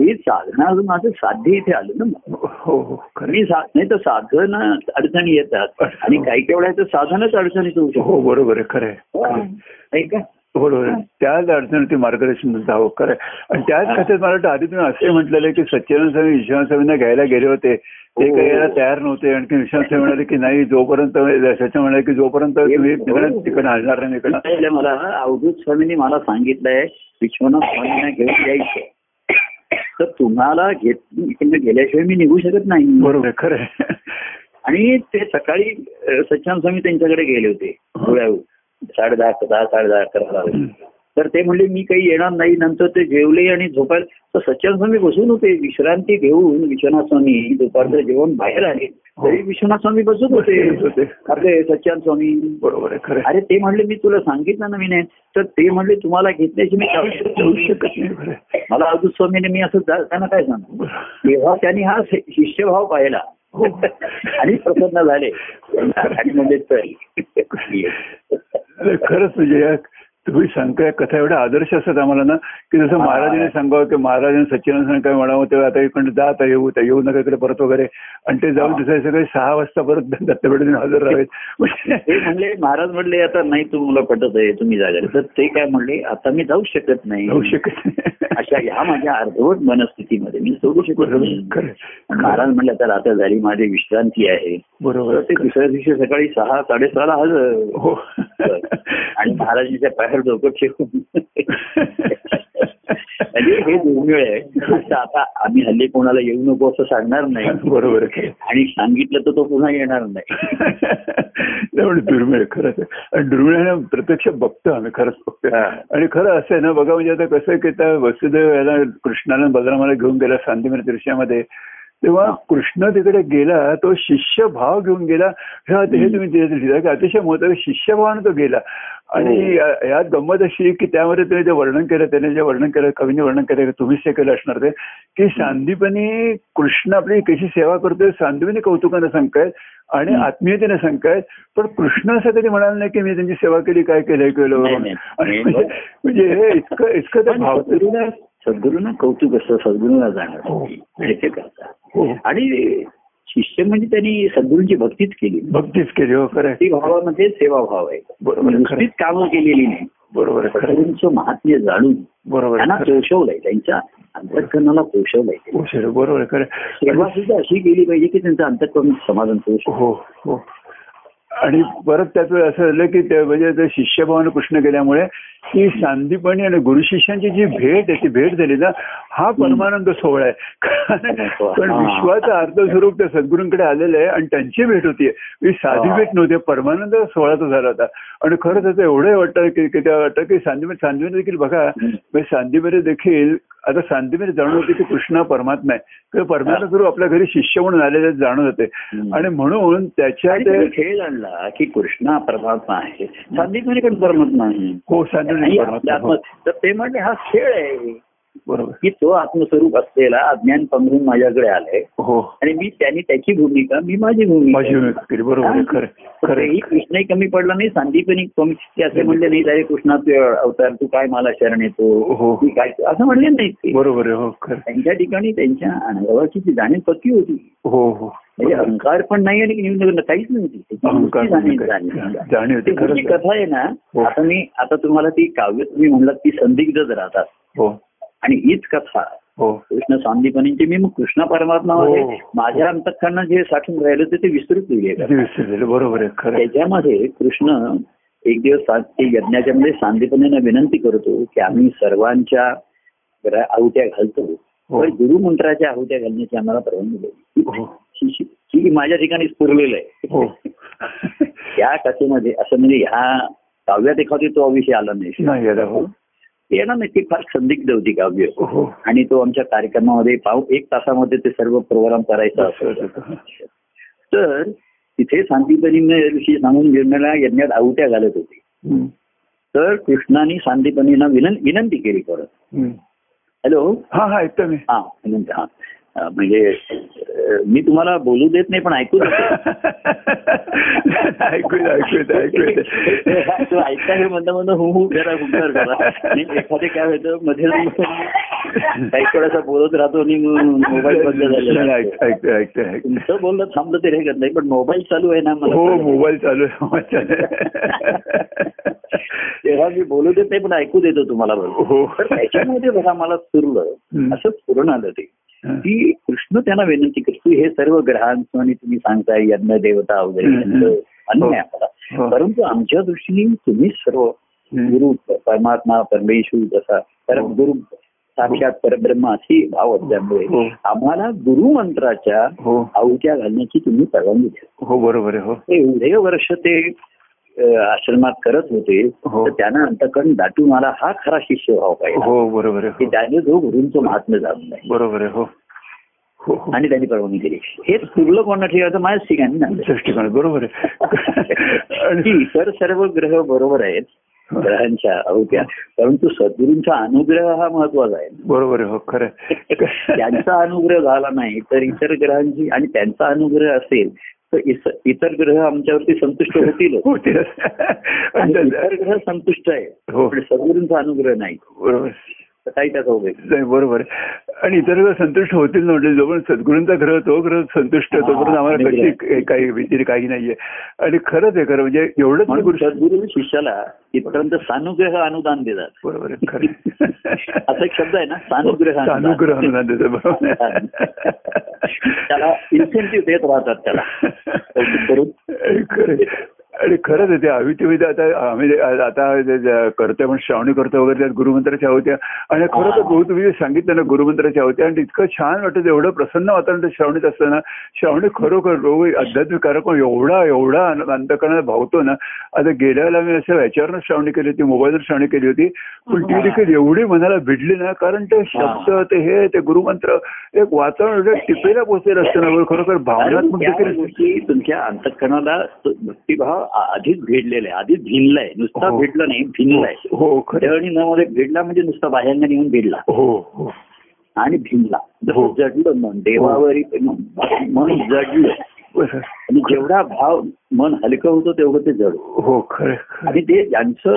ही साधना अजून माझं साध्य इथे आलं ना हो हो खरे. मी नाही तर साधन अडचणी येतात. आणि काही काही वेळा तर साधनच अडचणीत होऊ हो बरोबर आहे. खरं आहे. शकतो का बरोबर. त्याच अडचणी मार्गदर्शन जावं खरं. आणि त्याच कथेत मला वाटतं आधी तुम्ही असे म्हटलेलं की सच्चिदानंद स्वामी विश्वनाथ स्वामींना घ्यायला गेले होते ते हो. काही यायला तयार नव्हते आणखी विश्वनाथ स्वामी म्हणाले की नाही जोपर्यंत सचिन म्हणाले की जोपर्यंत तुम्ही. तिकडे हलणार नाही तिकडे मला अवधूत स्वामींनी मला सांगितलंय विश्वनाथ स्वामींना घेऊन यायचं तर तुम्हाला घेत इकडनं गेल्याशिवाय मी निघू शकत नाही बरोबर खरं. आणि ते सकाळी सच्चान स्वामी त्यांच्याकडे गेले होते धुळ्याहून साडे दहा दहा साडे दहा अकरा तर ते म्हणले मी काही येणार नाही. नंतर ते जेवले आणि झोपायला तर सच्चान स्वामी बसून होते. विश्रांती घेऊन विश्वनाथ स्वामी दुपारचं जेवण बाहेर आले. तरी विश्वनाथ स्वामी बसून होते. अरे सच्चान स्वामी बरोबर आहे. अरे ते म्हणले मी तुला सांगितलं ना मी नाही तर ते म्हणले तुम्हाला घेतल्याची मी जाऊ शकत नाही. मला अजून स्वामीने मी असं त्यांना काय सांगू? तेव्हा त्यांनी हा शिष्यभाव पाहिला. हो. आणि प्रसन्न झाले. आणि म्हणजे खरंच म्हणजे तुम्ही सांगताय कथा एवढ्या आदर्श असतात आम्हाला ना की जसं महाराजांनी सांगावं की महाराजांनी सच्चिदानंद काय म्हणावं तेव्हा आता इकडे जा आता येऊ आता येऊ नका इकडे परत वगैरे. आणि ते जाऊन दुसऱ्या सकाळी सहा वाजता परत दत्तपेठेतून हजर राहावेत. म्हणजे महाराज म्हणले आता नाही तुम्हाला पटत आहे तुम्ही जागा तर ते काय म्हणले आता मी जाऊ शकत नाही. होऊ शकत नाही. अशा ह्या माझ्या अर्धवट मनस्थितीमध्ये मी सोडू शकत नाही. महाराज म्हणले तर आता झाली माझी विश्रांती आहे. बरोबर ते दुसऱ्या दिवशी सकाळी सहा साडेसहाला हजर. हो. आणि महाराजांच्या पायावर डोकं ठेवून म्हणजे हे दुर्मिळ आहे आता आम्ही हल्ली कोणाला येऊ नको असं सांगणार नाही बरोबर. आणि सांगितलं तर तो पुन्हा येणार नाही दुर्मिळ खरंच आहे. आणि दुर्मिळ प्रत्यक्ष बघतो आम्ही खरंच बघतो. आणि खरं असं आहे ना बघा म्हणजे आता कसं आहे की त्या वसुदेव याला कृष्णाला बलरामाला घेऊन गेला शांतीमेर दृश्यामध्ये तेव्हा कृष्ण तिकडे गेला तो शिष्य भाव घेऊन गेला. हे हे तुम्ही की अतिशय महत्वाचं शिष्यभावाने तो गेला. आणि या- यात गंमत अशी की त्यामध्ये त्याने जे वर्णन केलं त्याने जे वर्णन केलं कवीने वर्णन केलं तुम्हीच ते केलं असणार ते की सांदीपनी कृष्ण आपली कशी सेवा करतोय सांदीपनी कौतुकाने सांगतायत आणि आत्मीयतेने सांगतायत. पण कृष्ण असं कधी म्हणाल नाही की मी त्यांची सेवा केली काय केलं नाही. आणि म्हणजे म्हणजे हे इतकं इतकं ते पण भाव सद्गुरूला सद्गुरूंना कौतुक असतं सद्गुरूला जाणं हो. ते करतात हो आणि शिष्य म्हणजे त्यांनी सद्गुरूंची भक्तीच केली भक्तीच केली हो. भक्ती भावामध्ये सेवाभाव आहे बरोबर आहे. नुसतीच कामं केलेली नाही बरोबर. सद्गुरूंचं महात्म्य जाणून बरोबर त्यांना. पोषवलंय त्यांच्या अंतकरणाला पोषवलंय बरोबर. सेवा सुद्धा अशी केली पाहिजे की त्यांचं अंतकरण समाधान. हो हो आणि परत त्याचं असं झालं की ते म्हणजे ते शिष्यभावानं कृष्ण गेल्यामुळे की सांदीपणी आणि गुरु शिष्यांची जी भेट आहे ती भेट झाली ना हा परमानंद सोहळा आहे. कारण पण. विश्वाचं अर्थ स्वरूप त्या सद्गुरूंकडे आलेलं आहे आणि त्यांची भेट होती. ही साधी. भेट नव्हती परमानंद सोहळाचा झाला होता. आणि खरंच त्याचं एवढं वाटतं की त्या वाटतं की सांदीमध्ये सांदीमध्ये देखील बघा म्हणजे सांदीमध्ये देखील आता सांदीमध्ये जाणून होते की कृष्ण परमात्मा आहे. किंवा परमात्मा स्वरूप आपल्या घरी शिष्य म्हणून आलेले जाणून होते. आणि म्हणून त्याच्या खेळ आणला की कृष्णा परमात्मा आहे. सांदीपणी पण परमात्मा आहे. हो. आत्म- तर ते म्हणजे हा खेळ आहे. बरोबर. की तो आत्मस्वरूप असलेला अज्ञान पंधरून माझ्याकडे आलाय. हो. आणि मी त्यांनी त्याची भूमिका मी माझी भूमिका केली. बरोबर कृष्णही कमी पडला नाही. संदीपनी कमी ते असे म्हणले नाही अरे कृष्णा तू अवतार तू काय मला शरण येतो? हो. मी काय असं म्हणले नाही ते. बरोबर हो. त्यांच्या ठिकाणी त्यांच्या अनुभवाची जी जाणीव पक्की होती. हो हो. म्हणजे अहंकार पण नाही आणि काहीच नव्हती त्याची अहंकार नुसती जाणीव नाही, जाणीव. जाणीव होती, ती खरंच जी आहे. कथा आहे ना हो. आता मी आता तुम्हाला ती काव्य तुम्ही म्हणलात ती संदिग्धच राहतात. हो. आणि हीच कथा. हो. कृष्ण सांदीपनींची मी मग कृष्ण परमात्मामध्ये हो. माझ्या अंतकरणात जे साठून राहिलं होतं ते विस्तृत लिहिले बरोबर आहे. त्याच्यामध्ये कृष्ण एक दिवस यज्ञाच्या मध्ये सांदीपनींना विनंती करतो की आम्ही सर्वांच्या आहुत्या घालतो. हो. तर गुरुमंत्राच्या आहुत्या घालण्याची आम्हाला परवानगी हो ही. ही माझ्या ठिकाणी स्फुरलेलं आहे. हो. या कथेमध्ये असं म्हणजे ह्या काव्यात एखादी तो विषय आला नाही. येणार नाही ती फार संदिग्ध होती काव्य. हो आणि तो आमच्या कार्यक्रमामध्ये पाव एक तासामध्ये ते सर्व प्रोग्राम करायचा तर तिथे सांदीपनीने ऋषी सांगून गिरणाऱ्या यज्ञात आहुत्या घालत होते. तर कृष्णाने सांदीपनींना विनं विनंती केली परत. हॅलो? हा हा मी हा हा. म्हणजे मी तुम्हाला बोलू देत नाही पण ऐकू देतो ऐकू ऐकू ऐकू ऐकता हे म्हणता म्हणता हु हु करा हुंकार करा आणि एखादे काय होतं मध्ये वेळा बोलत राहतो आणि मोबाईल बंद झालेला तुमचं बोलणं थांबलं तरी हे करत नाही पण मोबाईल चालू आहे ना मला हो. मोबाईल चालू आहे. तेव्हा मी बोलू देत नाही पण ऐकू देतो तुम्हाला हो बघा मला सुरलं. असं स्फुरण आलं ते. की कृष्ण त्यांना विनंती करतो हे सर्व ग्रहांचं आणि तुम्ही सांगताय यज्ञ देवता वगैरे आहे हो. आम्हाला परंतु आमच्या दृष्टीने तुम्ही सर्व. गुरु परमात्मा परमेश्वर जसा पर हो. गुरु साक्षात परब्रह्म अशी भाव असल्यामुळे हो. आम्हाला गुरुमंत्राच्या हो आहुत्या घालण्याची तुम्ही परवानगी द्या हो बरोबर आहे हो एवढे वर्ष ते आश्रमात करत होते हो. तर त्यांना अंतकरण दाटून मला हा खरा शिष्य व्हावा पाहिजे हो बरोबर आहे की हो त्याने जो गुरुंचं महात्म्य जाणून नाही बरोबर आहे हो. हो हो. आणि त्यांनी परवानगी दिली. हेच पुरलं कोणा ठिकाणी माझ्याच ठिकाणी नाही दृष्टिकोन बरोबर आहे. इतर सर्व ग्रह बरोबर आहेत ग्रहांच्या अवत्या परंतु सद्गुरूंचा अनुग्रह हा महत्त्वाचा आहे. बरोबर आहे हो खरं. त्यांचा अनुग्रह झाला नाही तर इतर ग्रहांची आणि त्यांचा अनुग्रह असेल तर इतर ग्रह आमच्यावरती संतुष्ट होतील. इतर ग्रह संतुष्ट आहे हो. सद्गुरूंचा अनुग्रह नाही. काही त्याचा उपयोग नाही बरोबर. आणि इतर संतुष्ट होतील ना म्हणजे जोपर्यंत सद्गुरूंचा ग्रह तो ग्रह संतुष्ट तोपर्यंत आम्हाला कशी काही भीती काही नाहीये आणि खरंच आहे खरं म्हणजे एवढंच सद्गुरू शिष्याला इथपर्यंत सानुग्रह अनुदान देतात बरोबर खरं. असा एक शब्द आहे ना सानुग्रह अनुदान. सानुग्रह अनुदान देतं बरोबर. त्याला इन्सेंटिव्ह देत राहतात त्याला आणि खरंच आहे ते अवितीमध्ये आता आम्ही आता जे- जे करतोय पण श्रावणी करतो वगैरे त्यात गुरुमंत्राच्या होत्या आणि खरं तर बहुत तुम्ही सांगितलं ना गुरुमंत्राच्या होत्या आणि इतकं छान वाटतं एवढं प्रसन्न वातावरण ते श्रावणीत असतं ना. श्रावणी खरोखर रोग आध्यात्मिक कार्यक्रम एवढा एवढा अंतकरणात भावतो ना. आता गेल्या वेळेला मी असं ह्याच्यावरनं श्रावणी केली होती मोबाईलवर श्रावणी केली होती. पण ती देखील एवढी मनाला भिडली ना कारण ते शब्द ते हे ते गुरुमंत्र एक वातावरण एवढं टिपेला पोचलेलं असतं ना खरोखर भावनात्मक देखील तुमच्या अंतकरणाला भक्तिभाव आधीच भिडलेला आहे आधीच भिनलाय नुसता हो. भिडला नाही भिनलाय हो खरं. आणि न मध्ये भिडला म्हणजे नुसता बाह्यांना येऊन भिडला. हो हो. आणि भिनला. हो. जडलं मन देवावरी मन जडलं. आणि जेवढा भाव मन हलकं होतं तेवढं ते जड हो खरं. आणि ते ज्यांचं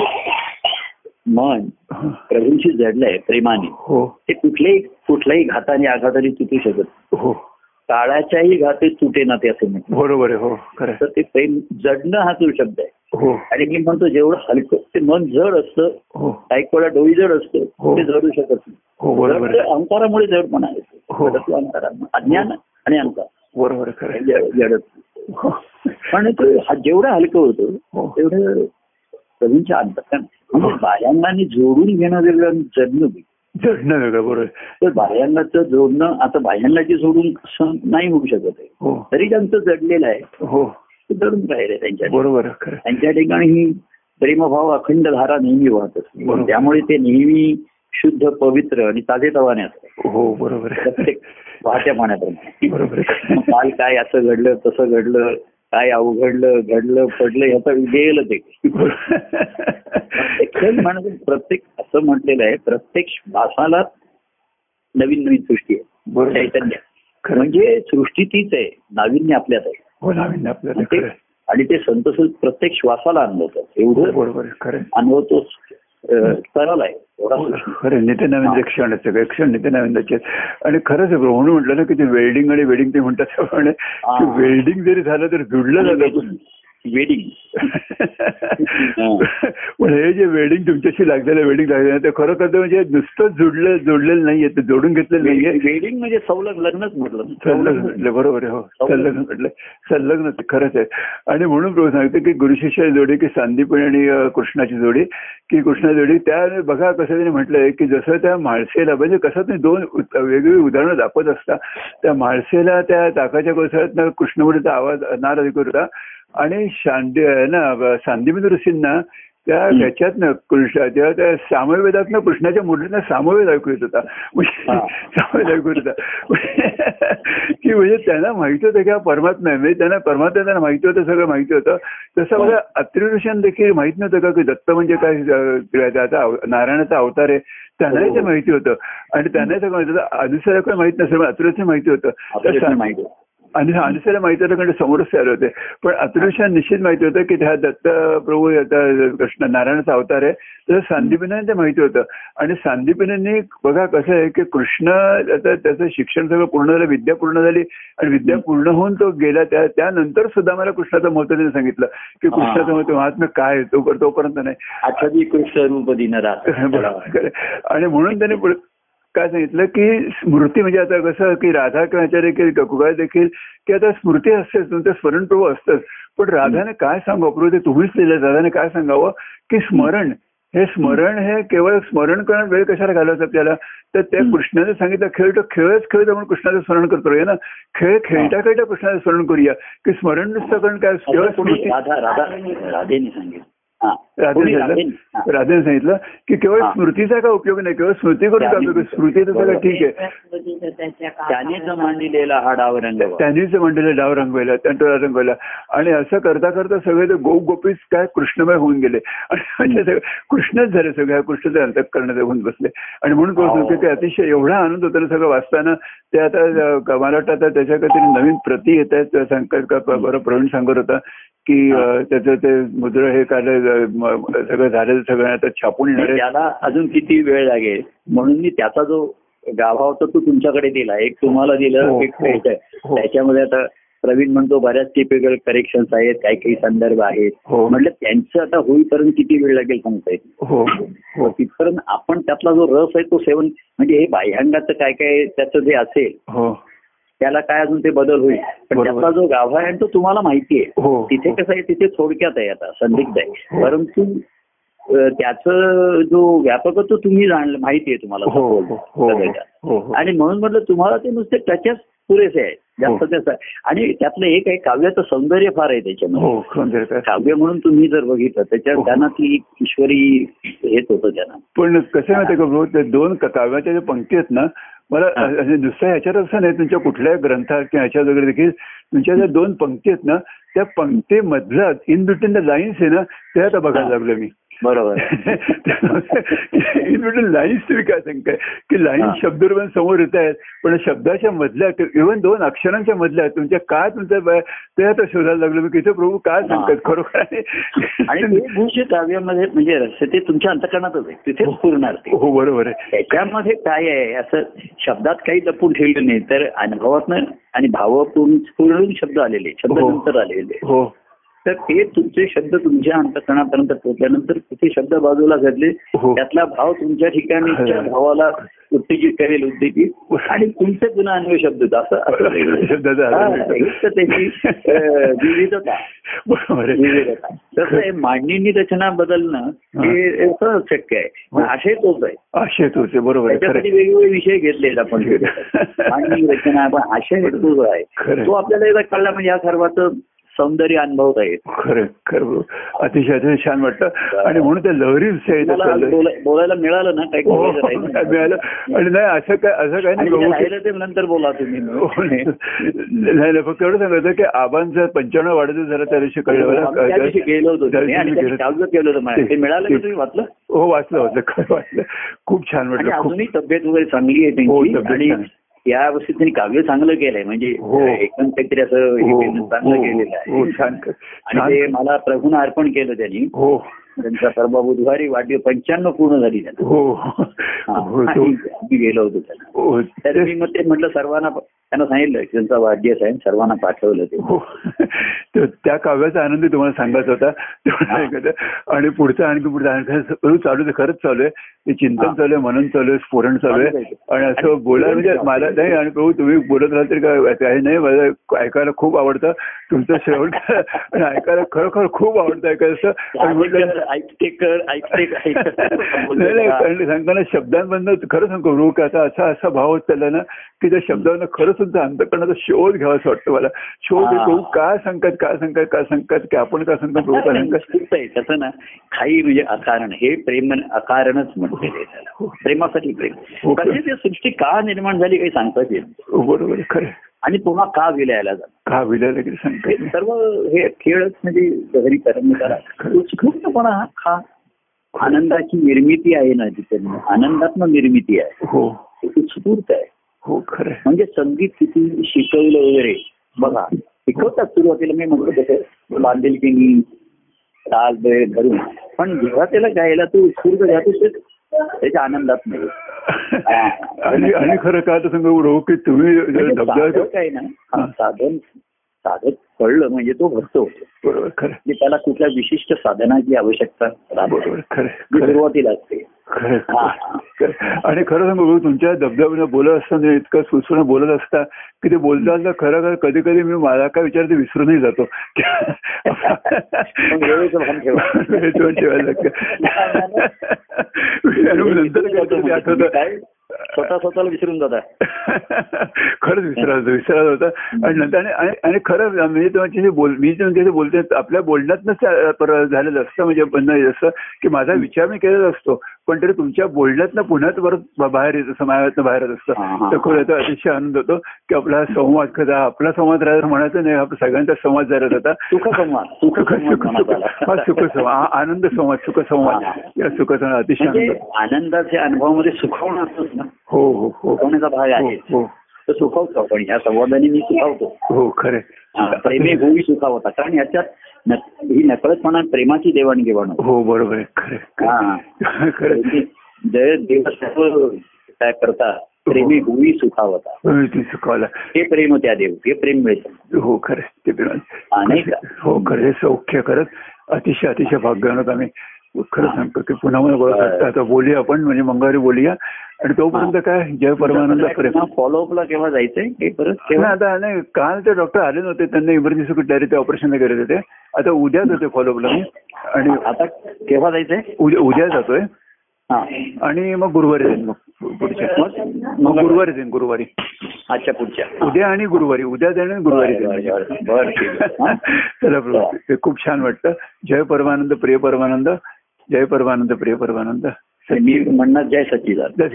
मन हं. प्रभूंशी जडलंय प्रेमाने हो. ते कुठल्याही कुठल्याही घाताने आघाताने तुटू शकत हो. काळाच्याही घाते तुटे ना ते असं म्हणतात. बरोबर आहे हो खरं तर ते प्रेम जडणं हा तो शब्द आहे. हो. आणि मी म्हणतो जेवढं हलकं ते मन जड असतं हो. काही वेळा डोई जड असतं हो. ते जडू शकत नाही. हो बरोबर जड ते आहे अहंकारामुळे जड आहे. हो. अज्ञान आणि अहंकार बरोबर आहे खरं आहे. जड- जडत्व. हो. पण ते हा- जेवढं हलकं होतं हो. तेवढं प्रभूंच्या अंतकरण म्हणजे जोडून घेणं वेगळं आणि जडणं वेगळं जडणं वेगळं बरोबर. तर बाह्यांगाचं जोडणं आता बाह्यांगाची जोडून असं नाही होऊ शकत आहे. हो. तरी त्यांचं जडलेलं आहे. हो. जडून राहिले त्यांच्या. बरोबर. त्यांच्या ठिकाणी ही प्रेमभाव अखंड धारा नेहमी वाहत असते. त्यामुळे ते नेहमी शुद्ध पवित्र आणि ताजे तवाने असतात. हो बरोबर. प्रत्येक वाहत्या पाण्याप्रमाणे. बरोबर. काल काय असं घडलं तसं घडलं काय अवघडलं घडलं पडलं ह्याचा गेलं ते. म्हणजे प्रत्येक असं म्हटलेलं आहे प्रत्येक श्वासाला नवीन नवीन सृष्टी आहे. चैतन्य. खरं. म्हणजे सृष्टी तीच आहे नाविन्य आपल्यात आहे. हो नाविन्य आणि ते संत प्रत्येक श्वासाला अनुभवतात. हो, एवढं बरोबर सरळ आहे. खरं नवीन क्षण सगळे क्षण नित्य नवीन आणि खरंच म्हणून म्हटलं ना की ते वेल्डिंग आणि वेडिंग ते म्हणतात हा. वेल्डिंग जरी झालं तर जुडलं जातं वेडिंग. पण हे जे वेडिंग तुमच्याशी लागलेलं वेडिंग लागलेलं ते खरं करतं म्हणजे नुसतं जुडलं जोडलेलं नाहीये ते जोडून घेतलेलं नाहीये. वेडिंग म्हणजे सौलग लग्नच म्हटलं. संलग्न म्हटलं बरोबर आहे हो. संलग्न. म्हटलं. संलग्न ते खरंच आहे. आणि म्हणून प्रभू सांगते की गुरुशिष्य जोडी की सांदीपणी आणि कृष्णाची जोडी की कृष्णा जोडी त्या बघा कसं त्यांनी म्हटलंय की जसं त्या माळसेला म्हणजे कसं तुम्ही दोन वेगवेगळी उदाहरणं दाखवत असता त्या माळसेला त्या ताकाच्या कोसळ्यात कृष्णमुडीचा आवाज नार ऐकू होता आणि शांती ना सांदीपनी ऋषींना त्या ह्याच्यातनं कृष्ण तेव्हा त्या सामवेदातनं कृष्णाच्या मुलींना सामवेद ऐकू येत होता. म्हणजे हा. सामवेद ऐकू येत होता. की म्हणजे त्यांना माहिती होतं की हा परमात्मा म्हणजे त्यांना परमात्मा त्यांना माहिती होतं सगळं माहिती होतं. तसं मला अत्रि ऋषींना देखील माहीत नव्हतं का की दत्त म्हणजे काय त्याचा नारायणाचा अवतार आहे? त्यांनाही ते माहिती होतं. आणि त्यांनाही सगळं माहिती होतं. आदिसाला काही माहीत नसेल अत्रुषी माहिती होतं. आणि अनुसाला माहिती होतं कारण समोरच आले होते. पण अतृषा निश्चित माहिती होतं की त्या दत्त प्रभू आता कृष्ण नारायणाचा अवतार आहे. तसं सांदीपीने ते माहिती होतं. आणि सांदीपीने बघा कसं आहे की कृष्ण आता त्याचं शिक्षण सगळं पूर्ण झालं विद्या पूर्ण झाली. आणि विद्या पूर्ण होऊन तो गेला त्या त्यानंतर सुद्धा मला कृष्णाचं महत्त्व त्याने सांगितलं. की कृष्णाचं महत्त्व महात्म्य काय तो तोपर्यंत नाही. आणि म्हणून त्याने काय सांगितलं की स्मृती म्हणजे आता कसं की राधा किंवा देखील कुकाळ देखील की आता स्मृती असतेच तुमचं स्मरण प्रभू असतंच. पण राधाने काय सांगावं? प्रभू ते तुम्हीच लिहिलं राधाने काय सांगावं? की स्मरण. हे स्मरण हे केवळ स्मरण करणं वेळ कशाला घालवायचं आपल्याला? तर त्या कृष्णाने सांगितलं खेळ तो खेळच खेळत आपण कृष्णाचं स्मरण करतो ना? खेळ खेळता खेळता कृष्णाचं स्मरण करूया. की स्मरण नुसतं कारण काय? केवळ स्मृती. राधा राधा राधेने सांगितलं. राधेने? सांगितलं हा. राधेने सांगितलं की केवळ हा. स्मृतीचा काय उपयोग नाही केवळ स्मृती करून काय? स्मृती तर सगळं ठीक आहे त्यानेच मांडलेला हा डाव रंग त्यांनीच डाव रंगवला त्यांटोळा रंगवला आणि असं करता करता सगळे ते गोप गोपीच काय कृष्णमय होऊन गेले आणि म्हणजे सगळं कृष्णच झाले सगळ्या कृष्णाचे अंतक करण्याचे होऊन बसले आणि म्हणून हो. बोलतो की ते अतिशय एवढा आनंद होता ना सगळं वाचताना ते आता मला वाटतं आता त्याच्या काहीतरी नवीन प्रती येत आहेत संकट का बरं प्रवीण सांगत होता की त्याचं ते मुद्र हे काढलं म- सगळं झालं सगळं आता छापून त्याला अजून किती वेळ लागेल? म्हणून मी त्याचा जो गाभा होता तो तुमच्याकडे दिला. एक तुम्हाला दिलं हो, एक हो, हो. त्याच्यामध्ये आता प्रवीण म्हणतो बऱ्याच टिपिकल करेक्शन्स आहेत काही काही संदर्भ आहेत. म्हटलं त्यांचं आता होईपर्यंत किती वेळ लागेल सांगता. हो हो. तिथपर्यंत आपण त्यातला जो रस आहे तो सेवन म्हणजे हे बाह्यांगाचं काय काय त्याचं जे असेल त्याला काय अजून ते बदल होईल. पण. त्यातला जो गाभा आहे तो तुम्हाला माहिती आहे. हो तिथे कसं आहे तिथे थोडक्यात आहे आता संदिग्ध आहे. हो. परंतु त्याचं जो व्यापकत्व तुम्ही जाणलं माहिती आहे तुम्हाला हो हो हो. हो हो आणि म्हणून म्हटलं तुम्हाला ते नुसते टचच पुरेसे आहे. जास्त हो. त्याचं आणि त्यातलं एक आहे काव्याचं सौंदर्य फार आहे त्याच्यामध्ये. हो काव्य म्हणून तुम्ही जर बघितलं त्याच्यात हो. त्यांना ती ईश्वरी हेच होतं त्यांना पण कसं माहितीये का भाऊ ते दोन काव्याच्या ज्या पंक्ती आहेत ना मला नुसतं ह्याच्यात असं नाही तुमच्या कुठल्याही ग्रंथात किंवा ह्याच्यात वगैरे देखील तुमच्या ज्या दोन पंक्ती आहेत ना त्या पंक्तीमधलं इन बिटवीन द लाईन्स आहे ना ते आता बघायला लागलो मी. बरोबर. इन बिटवीन लाईन्स तुम्ही काय सांगताय? की हा. लाईन्स शब्दरूपाने समोर येत आहेत पण शब्दाच्या मधल्या इव्हन दोन अक्षरांच्या मधल्या तुमच्या काय तुमचं ब- ते आता शोधायला लागलो मी की प्रभू काय सांगतात खरोखर आणि काव्यामध्ये म्हणजे रस ते तुमच्या अंतकरणातच आहे तिथेच पुरणार ते. हो बरोबर आहे. त्याच्यामध्ये काय आहे असं शब्दात काही लपून ठेवलं नाही तर अनुभवातनं आणि भावातून पूर्ण शब्द आलेले शब्द हो. नंतर आलेले. हो. तर ते तुमचे शब्द तुमच्या अंतकरणापर्यंत पोहोचल्यानंतर तिथे शब्द बाजूला घडले हो. त्यातला भाव तुमच्या ठिकाणीच्या भावाला उत्तेजित करेल उत्तेजित आणि तुमचे पुन्हा अन्वय शब्द असं असं हा, त्याची विविधता. बरोबर विविधता. तसं आहे मांडणींनी रचना बदलणं हे. सहज शक्य आहे. आशय तोच आहे. होते बरोबर आहे. त्याच्यासाठी खरं वेगवेगळे विषय घेतलेत आपण. मांडणी रचना पण आशय हे तोच आहे. तो आपल्याला एकदा कळला म्हणजे या सर्वाचं सौंदर्य अनुभवता येत खरं खरं. अतिशय अतिशय छान वाटतं आणि म्हणून त्या लहरी बोलायला मिळालं ना काही हो, मिळालं. आणि नाही असं काय असं काय नाही ते नंतर बोला तुम्ही. हो, नाही. नाही, फक्त एवढं सांगायचं की आबांचं पंच्याण्णव वाढत झालं त्या दिवशी कळलं. गेलो होतो केलं होतं. ते मिळालं का तुम्ही वाचलं? हो वाचलं वाचलं. खरं वाचलं खूप छान वाटलं अजूनही तब्येत वगैरे चांगली आहे हो, त्यांची? आणि. या वर्षी त्यांनी काव्य चांगलं केलंय. म्हणजे हो. एकदम काहीतरी असं हे हो चांगलं केलेलं आहे. आणि ते मला प्रभूनं अर्पण केलं त्यांनी. हो. त्यांचा परवा बुधवारी वाढदिवस पंच्याण्णव पूर्ण झाली त्यांना. हो. हा. गेलो होतो त्याला. हो तर मी मग ते म्हटलं सर्वांना त्यांना सांगितलं त्यांचा वाढदिवस आहे सर्वांना पाठवलं ते. त्या काव्याचा आनंद तुम्हाला सांगायचा होता. आणि पुढचं आणखी पुढचं चालू खरंच चालू आहे. ते चिंतन. चालू आहे मनन चालू आहे स्फोरण चालू आहे. आणि असं बोलायला म्हणजे मला नाही आणि प्रभू तुम्ही बोलत राहाल तरी काय काही नाही. मला ऐकायला खूप आवडतं. तुमचं श्रवण आणि ऐकायला खरोखर खूप आवडतं ऐकायचं आणि म्हटलं ऐकते कर ऐकते नाही नाही कारण सांगताना शब्दांमधनं खरं सांगतो रोग आता असा असा भाव होत चालला ना की त्या शब्दांना खरंच तुमचा अंतकरणाचा शोध घ्यावा असं वाटतं मला शोध. प्रभू काय सांगतात काय सांगतात काय सांगतात की आपण काय सांगतो प्रभू काय सांगतात त्याचं ना काही म्हणजे अकारण हे प्रेम अकारणच म्हणते प्रेमासाठी प्रेम हो. ती सृष्टी का निर्माण झाली काही सांगताच येत नाही. हो, बरोबर खरं. आणि पुन्हा का विलयाला जात का विलायला सर्व हे खेळच म्हणजे शहरी परंपरा. उत्स्फूर्तपणा हा आनंदाची निर्मिती आहे ना तिथे आनंदात्मक निर्मिती आहे. हो. ती उत्स्फूर्त आहे. हो खरं. म्हणजे संगीत किती शिकवलं वगैरे. बघा शिकवतात सुरुवातीला. मी म्हटलं तसं बांधिलकीनी ताल बेळ धरून. पण जेव्हा त्याला गायला तो उत्स्फूर्त जातो त्याच्या आनंदात नाही. आणि खरं काय तर सांगू प्रभू की तुम्ही म्हणजे धबधबा साधक आहे ना साधन साधक कळलं म्हणजे तो भक्त होतो बरोबर खरं आहे. म्हणजे त्याला कुठल्या विशिष्ट साधनाची आवश्यकता. बरोबर खरं खरं. सुरुवातीला असते खरं. खरं. आणि खरं सांगू तुमच्या धबधब्यानं बोलत असताना इतकं सुसरून बोलत असता की ते बोलता कखरं खरं कधी कधी मी मला काय विचारते विसरूनही जातो ठेवायला लागतं. नंतर आठवतं काय स्वतः स्वतःला विसरून जाता खरंच विसरायचं विसरायचं होतं आणि नंतर आणि- खरं म्हणजे तुमची जे बोल मी जे जे बोलते आपल्या बोलण्यातनंच पर- झालेलं असतं म्हणजे असं की माझा विचार मी केलेला असतो. पण तरी तुमच्या बोलण्यातनं पुन्हा परत बाहेर येतं समाजातनं बाहेरच हा, असतं. हा. तर खरं अतिशय आनंद होतो की आपला संवाद कसा आपला संवाद राहायला म्हणायचं नाही आपला सगळ्यांचा संवाद झाला होता सुख म्हणत आला. हा सुखसंवाद हा, आनंद संवाद सुखसंवाद हा. या सुखसंवाद अतिशय म्हणजे आनंद. आनंदाच्या अनुभवामध्ये सुखवणं असतोच ना. हो हो हो. सुखवण्याचा भाग आहे हो. तर सुखवतो आपण. ह्या संवादाने मी सुखावतो. हो खरे हा, प्रेमे होई सुखावता कारण याच्यात ही नकळतपणा प्रेमाची देवाणघेवाण. हो बरोबर आहे. खरे हा. खरे जय देव सर्व काय करता प्रेमे होई सुखावता ती चुकवला हे प्रेम त्या देव हे प्रेम मिळतं. हो खरे ते अनेक हो खरे सौख्य करत अतिशय अतिशय भाग्यवान आहोत आम्ही. खरं सांगतो की पुन्हा मला आता बोलूया आपण म्हणजे मंगळवारी बोलूया. आणि तोपर्यंत काय? जय परमानंद प्रेम फॉलोअपला केव्हा जायचंय? परत आता नाही काल ते डॉक्टर आले नव्हते. त्यांना इमर्जन्सी कुठल्या ते ऑपरेशन गेले होते. आता उद्याच होते फॉलोअपला मी. आणि आता केव्हा जायचंय? उद्या उद्या जातोय. हा. आणि मग गुरुवारी जाईन मग पुढच्या. मग? गुरुवारी जाईन गुरुवारी. अच्छा पुढच्या. उद्या आणि गुरुवारी. उद्या जाईन आणि गुरुवारी बरं, जाईन? चला खूप छान वाटतं जय परमानंद प्रिय परमानंद. जय परमानंद प्रिय परमानंद. मी म्हणणार जय सच्चिदान जय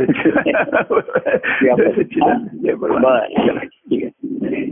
सच्चिदान जय परमानंद. ठीक आहे.